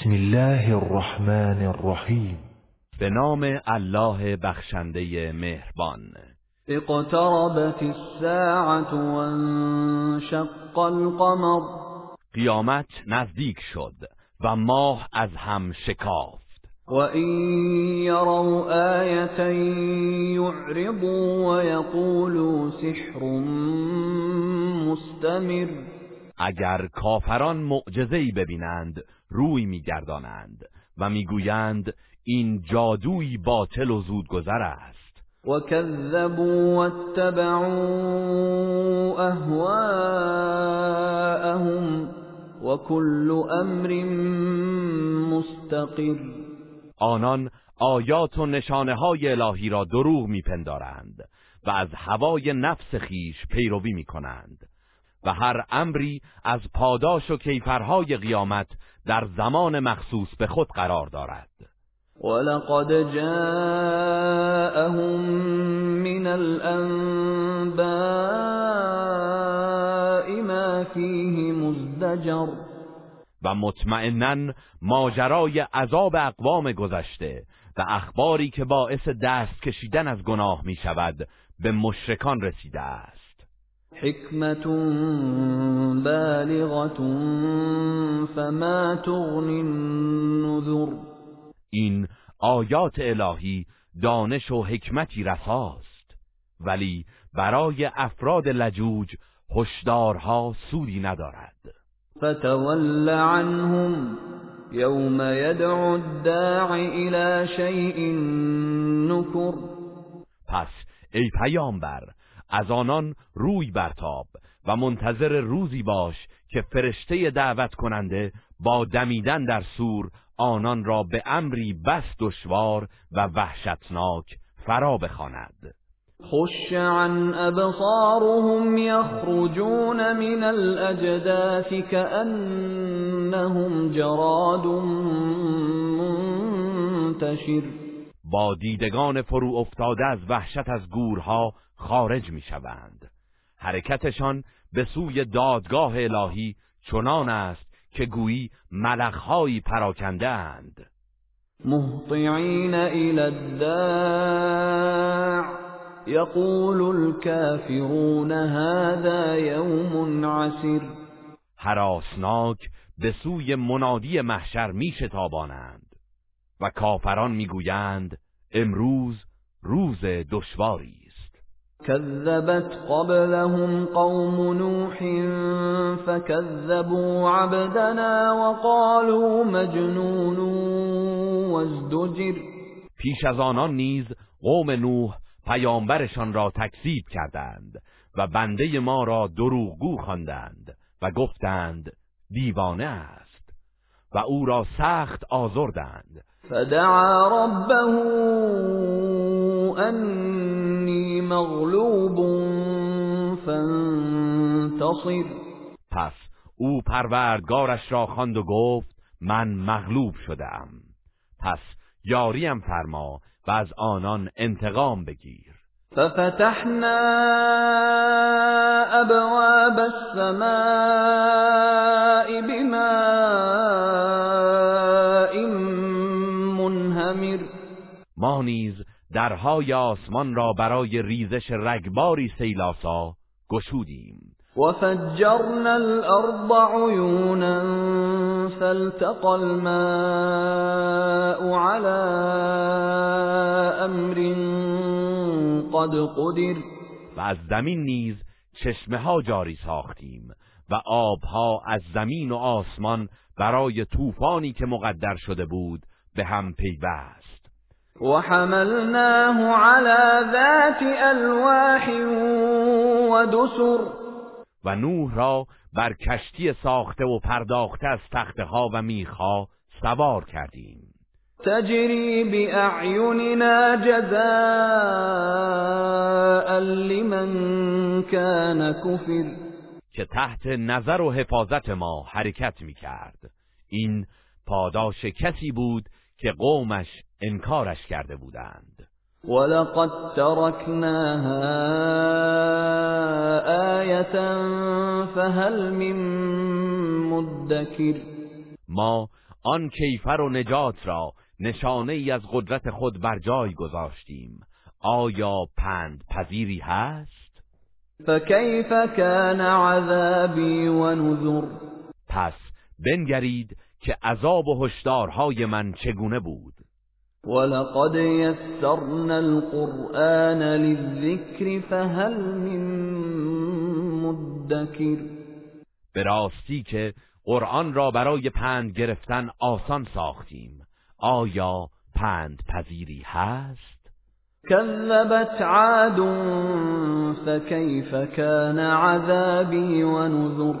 بسم الله الرحمن الرحیم. به نام الله بخشنده مهربان. اقتربت الساعة وانشق القمر. قیامت نزدیک شد و ماه از هم شکافت. وإن يروا آية يعرضوا ويقولوا سحر مستمر. اگر کافران معجزه‌ای ببینند روی میگردانند و می‌گویند این جادویی باطل و زودگذر است. وكذبوا واتبعوا أهواءهم وكل أمر مستقر آنان آیات و نشانه های الهی را دروغ میپندارند و از هوای نفس خیش پیروی می‌کنند. و هر امری از پاداش و کیفرهای قیامت در زمان مخصوص به خود قرار دارد. ولقد جاءهم من الأنباء ما فيه مزدجر. و مطمئنا ماجرای عذاب اقوام گذشته و اخباری که باعث دست کشیدن از گناه می شود به مشرکان رسیده است. حکمت بالغت فما تغنی النذر این آیات الهی دانش و حکمتی رساست ولی برای افراد لجوج هشدارها سودی ندارد. فتول عنهم یوم یدعو الداع الى شیء نکر پس ای پیامبر از آنان روی برتاب و منتظر روزی باش که فرشته دعوت کننده با دمیدن در سور آنان را به امری بس دشوار و وحشتناک فرا بخواند. خش عن ابصارهم یخرجون من الاجداث كأنهم جراد منتشر. با دیدگان فرو افتاده از وحشت از گورها خارج می شوند. حرکتشان به سوی دادگاه الهی چنان است که گویی ملخهایی پراکنده اند مهطعین الى الداع یقول الكافرون هذا یوم عسیر حراسناک به سوی منادی محشر می شتابانند و کافران می‌گویند امروز روز دشواری كذبت قبلهم قوم نوح فكذبوا عبدنا وقالوا مجنون وازدجر. پیش از آنان نیز قوم نوح پیامبرشان را تکذیب کردند و بنده ما را دروغگو خواندند و گفتند دیوانه است و او را سخت آزردند فدعا ربه انی مغلوب فانتصر. پس او پروردگارش را خواند و گفت من مغلوب شدم پس یاریم فرما و از آنان انتقام بگیر. ففتحنا ابواب السماء بماء ما نیز درهای آسمان را برای ریزش رگباری سیلاسا گشودیم. وفجرنا الارض عیونا فالتقى الماء على امر قد قدر. و از زمین نیز چشمه ها جاری ساختیم و آبها از زمین و آسمان برای طوفانی که مقدر شده بود به هم پیوست. وحملناه على ذات الواح ودسر. و نوح را بر کشتی ساخته و پرداخته از تخته ها و میخها سوار کردیم. تجری بأعیننا جزاء لمن كان کفر. که تحت نظر و حفاظت ما حرکت می کرد این پاداش کسی بود که قومش انکارش کرده بودند. ولقد تركناها آیتا فهل من مدکر. ما آن کیفر و نجات را نشانه ای از قدرت خود بر جای گذاشتیم. آیا پند پذیری هست؟ فكيف كان عذابی و نذر. پس بنگرید که عذاب و هشدارهای من چگونه بود. ولقد يسرنا القرآن للذكر فهل من مدكر به راستی که قرآن را برای پند گرفتن آسان ساختیم. آیا پند پذیری هست؟ كذبت عاد فكيف كان عذابي ونذر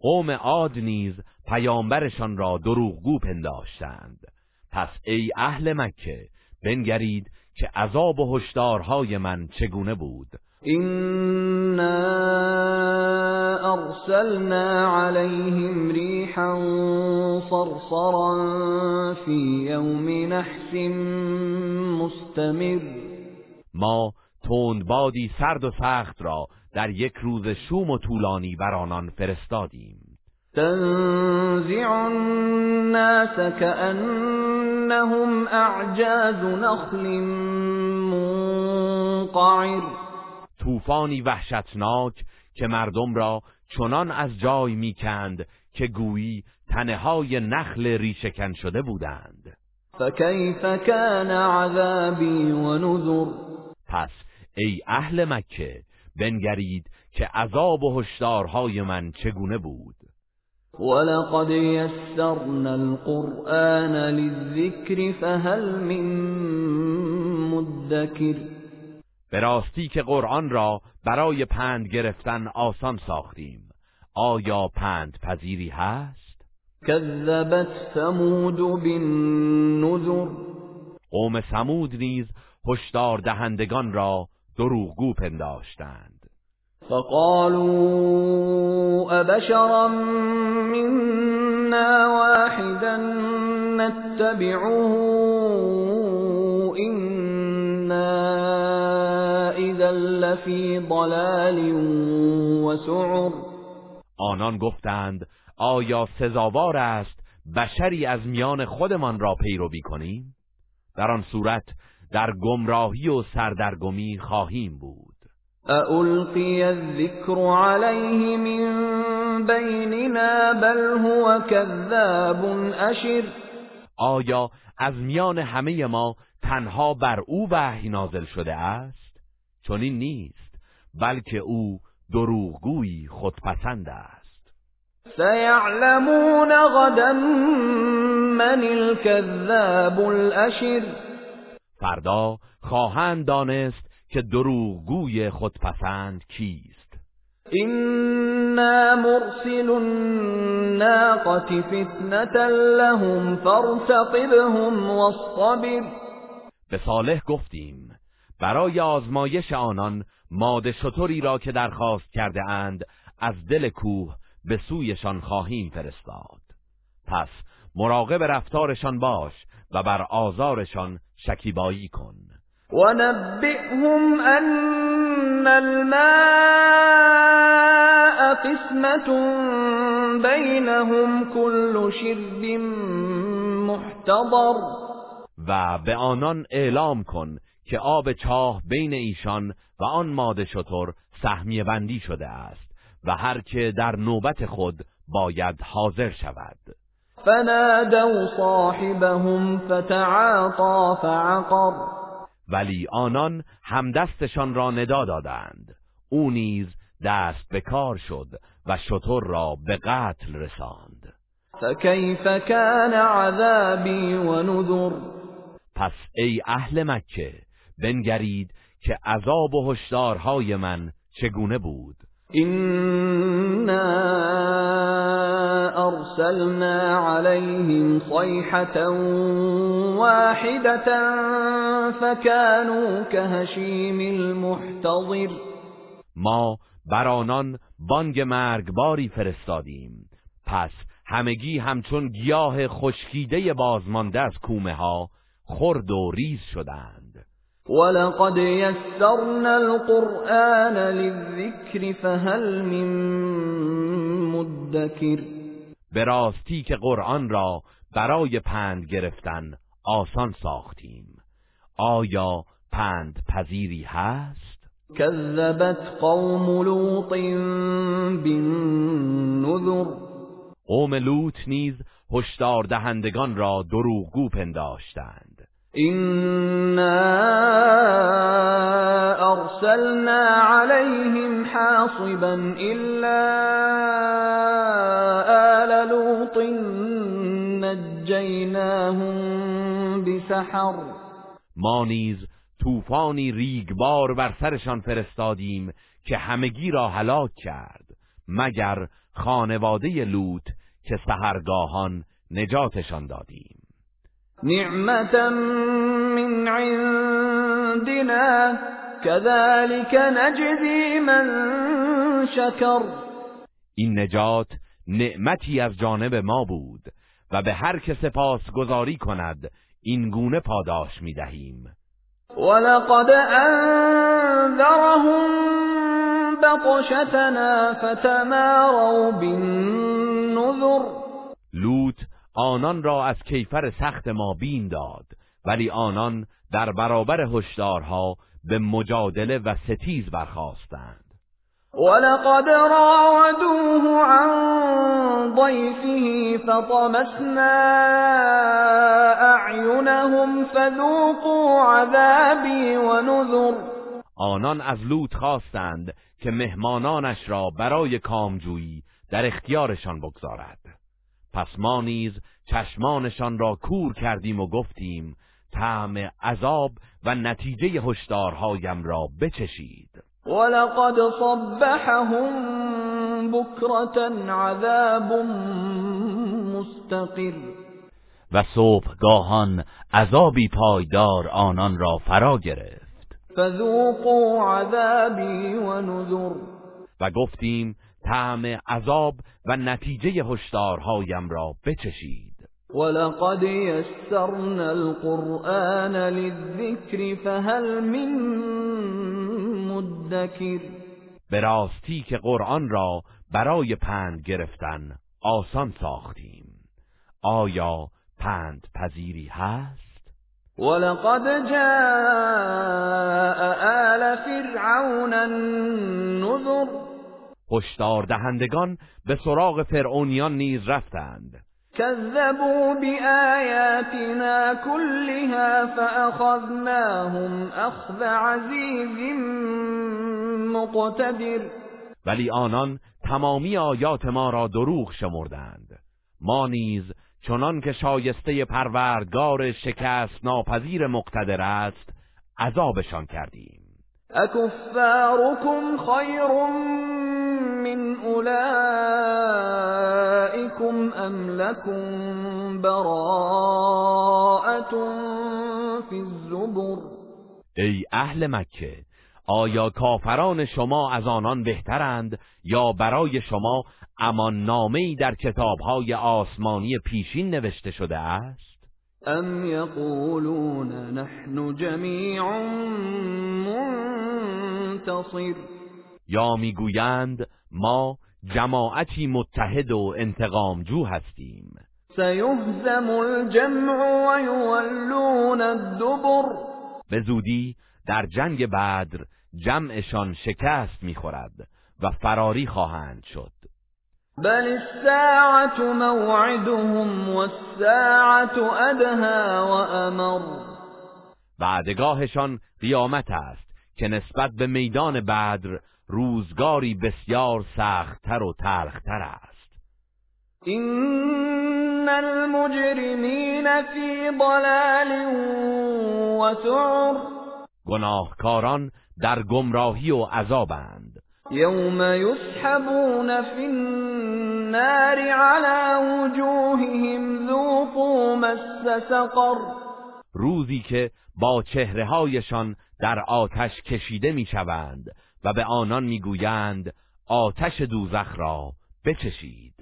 قوم عاد نیز پیامبرشان را دروغگو پنداشتند. پس ای اهل مکه بنگرید که عذاب و هشدارهای من چگونه بود. إنا أرسلنا عليهم ريحا صرصرا في يوم نحس مستمر. ما تندبادی سرد و سخت را در یک روز شوم و طولانی بر آنان فرستادیم. تنزع الناس كأنهم أعجاز نخل منقعر. طوفانی وحشتناک که مردم را چنان از جای می‌کند که گویی تنه های نخل ریشکن شده بودند. فكيف كان عذابي ونذر پس ای اهل مکه بنگرید که عذاب و هشدارهای من چگونه بود. ولقد يسرنا القرآن للذكر فهل من مدكر به راستی که قرآن را برای پند گرفتن آسان ساختیم آیا پند پذیری هست؟ كذبت ثمود بالنذر قوم سمود نیز هشدار دهندگان را دروغگو پنداشتند فقالوا أبشرا منا واحدا نتبعه إنا إذا لفي ضلال وسعر. آنان گفتند آیا سزاوار است بشری از میان خودمان را پیروی کنیم؟ در آن صورت در گمراهی و سردرگمی خواهیم بود. أألقي الذكر عليه من بيننا بل هو كذاب أشر. آیا از میان همه ما تنها بر او وحی نازل شده است؟ چون این نیست بلکه او دروغگویی خودپسند است. سيعلمون غدا من الكذاب الأشر. فردا خواهند دانست که دروغگوی خودپسند کیست. إنا مرسل الناقة فتنة لهم فارتقبهم واصطبر. به صالح گفتیم برای آزمایش آنان ماده شطوری را که درخواست کرده اند از دل کوه به سویشان خواهیم فرستاد. پس مراقب رفتارشان باش و بر آزارشان شکیبایی کن. ونبئهم أن الماء قسمة بينهم كل شرب محتضر و به آنان اعلام کن که آب چاه بین ایشان و آن ماده شطور سهمیه بندی شده است و هر که در نوبت خود باید حاضر شود. فنادوا صاحبهم فتعاطى فعقر ولی آنان همدستشان را ندا دادند. او نیز دست به کار شد و شطور را به قتل رساند. فكيف كان عذابي ونذر پس ای اهل مکه بنگرید که عذاب و هشدارهای من چگونه بود؟ إنا أرسلنا عليهم صيحة واحدة فكانوا كهشيم المحتضر ما بر آنان بانگ مرگباری فرستادیم. پس همگی همچون گیاه خشکیده بازمانده از کومه ها خرد و ریز شدند. ولقد يسرنا القرآن للذكر فهل من مدكر به راستی که قرآن را برای پند گرفتن آسان ساختیم آیا پند پذیری هست؟ كذبت قوم لوط بالنذر قوم لوط نیز هشدار دهندگان را دروغگو پنداشتند إنا أرسلنا عليهم حاصبا إلا آل لوط نجيناهم بسحر. ما نیز طوفانی ریگبار بر سرشان فرستادیم که همگی را هلاک کرد مگر خانواده لوط که سهرگاهان نجاتشان دادیم. نعمة من عندنا كذلك نجزي من شكر این نجات نعمتی از جانب ما بود و به هر که سپاس گذاری کند این گونه پاداش می دهیم. ولقد أنذرهم بطشتنا فتماروا بالنذر. لوط آنان را از کیفر سخت ما بین داد ولی آنان در برابر هشدارها به مجادله و ستیز برخواستند ولقد راودوه عن ضيفه فطمسنا أعينهم فذوقوا عذابي ونذر. آنان از لوط خواستند که مهمانانش را برای کامجویی در اختیارشان بگذارد. پس ما نیز چشمانشان را کور کردیم و گفتیم طعم عذاب و نتیجه هشدارهایم را بچشید. ولقد صبحهم بكرة عذاب مستقر. و صبحگاهان عذابی پایدار آنان را فرا گرفت. فذوقوا عذابي ونذر. و گفتیم طعم عذاب و نتیجه هشدارهایم را بچشید. ولقد يسرنا القرآن للذكر فهل من مدكر به راستی که قرآن را برای پند گرفتن آسان ساختیم آیا پند پذیری هست؟ ولقد جاء آل فرعون النذر هشدار دهندگان به سراغ فرعونیان نیز رفتند كذبوا بآياتنا كلها فأخذناهم أخذ عزيز مقتدر. ولی آنان تمامی آیات ما را دروغ شمردند. ما نیز چنان که شایسته پروردگار شکست ناپذیر مقتدر است عذابشان کردیم. أكفاركم خير من أولئكم أم لكم براءة في الزبر؟ ای اهل مکه آیا کافران شما از آنان بهترند یا برای شما امان نامه‌ای در کتابهای آسمانی پیشین نوشته شده است؟ أم يقولون نحن جميع منتصر؟ یا می‌گویند ما جماعتی متحد و انتقامجو هستیم. سيهزم الجمع ويولون الدبر. به زودی در جنگ بدر جمعشان شکست می‌خورد و فراری خواهند شد. بل الساعة موعدهم والساعة أدهى وأمر. بعدگاهشان قیامت است که نسبت به میدان بدر روزگاری بسیار سختتر و تلختر است. إن المجرمين في ضلال وسعر. گناهکاران در گمراهی و عذابند. يوم يسحبون في النار على وجوههم ذوقوا مس سقر. روزی که با چهره هایشان در آتش کشیده می‌شوند و به آنان می‌گویند آتش دوزخ را بچشید.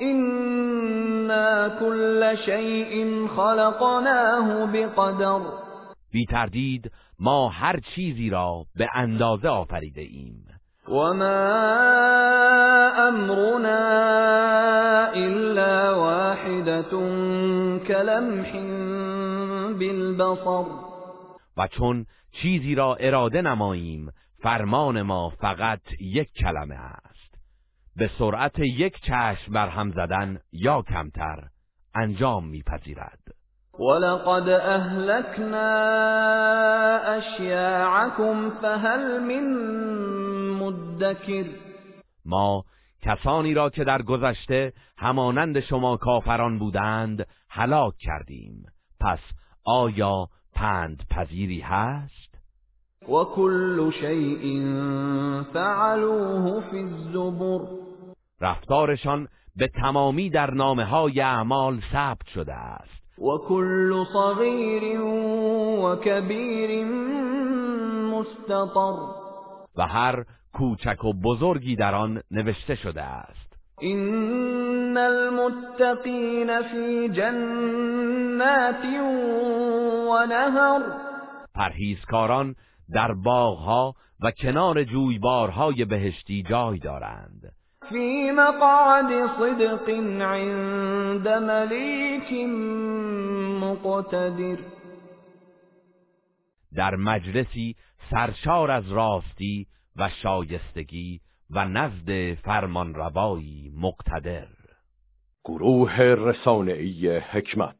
إنا كل شيء خلقناه بقدر. بی تردید ما هر چیزی را به اندازه آفریده ایم. وما امرنا الا واحده كلمح بالبصر. و چون چیزی را اراده نماییم فرمان ما فقط یک کلمه است. به سرعت یک چشم بر هم زدن یا کمتر انجام میپذیرد. ولقد اهلكنا اشیاعكم فهل من مدکر. ما کسانی را که در گذشته همانند شما کافران بودند هلاک کردیم. پس آیا پند پذیری هست؟ و کل شیء فعلوه فی الزبر رفتارشان به تمامی در نامه های اعمال ثبت شده است. و کل صغیر و کبیر مستطر و هر کوچک و بزرگی در آن نوشته شده است. این المتقین فی جنات و نهر پرهیزکاران در باغها و کنار جویبارهای بهشتی جای دارند. فی مقعد صدق عند ملیک مقتدر. در مجلسی سرشار از راستی و شایستگی و نزد فرمانروایی مقتدر. گروه رسانه‌ای حکمت.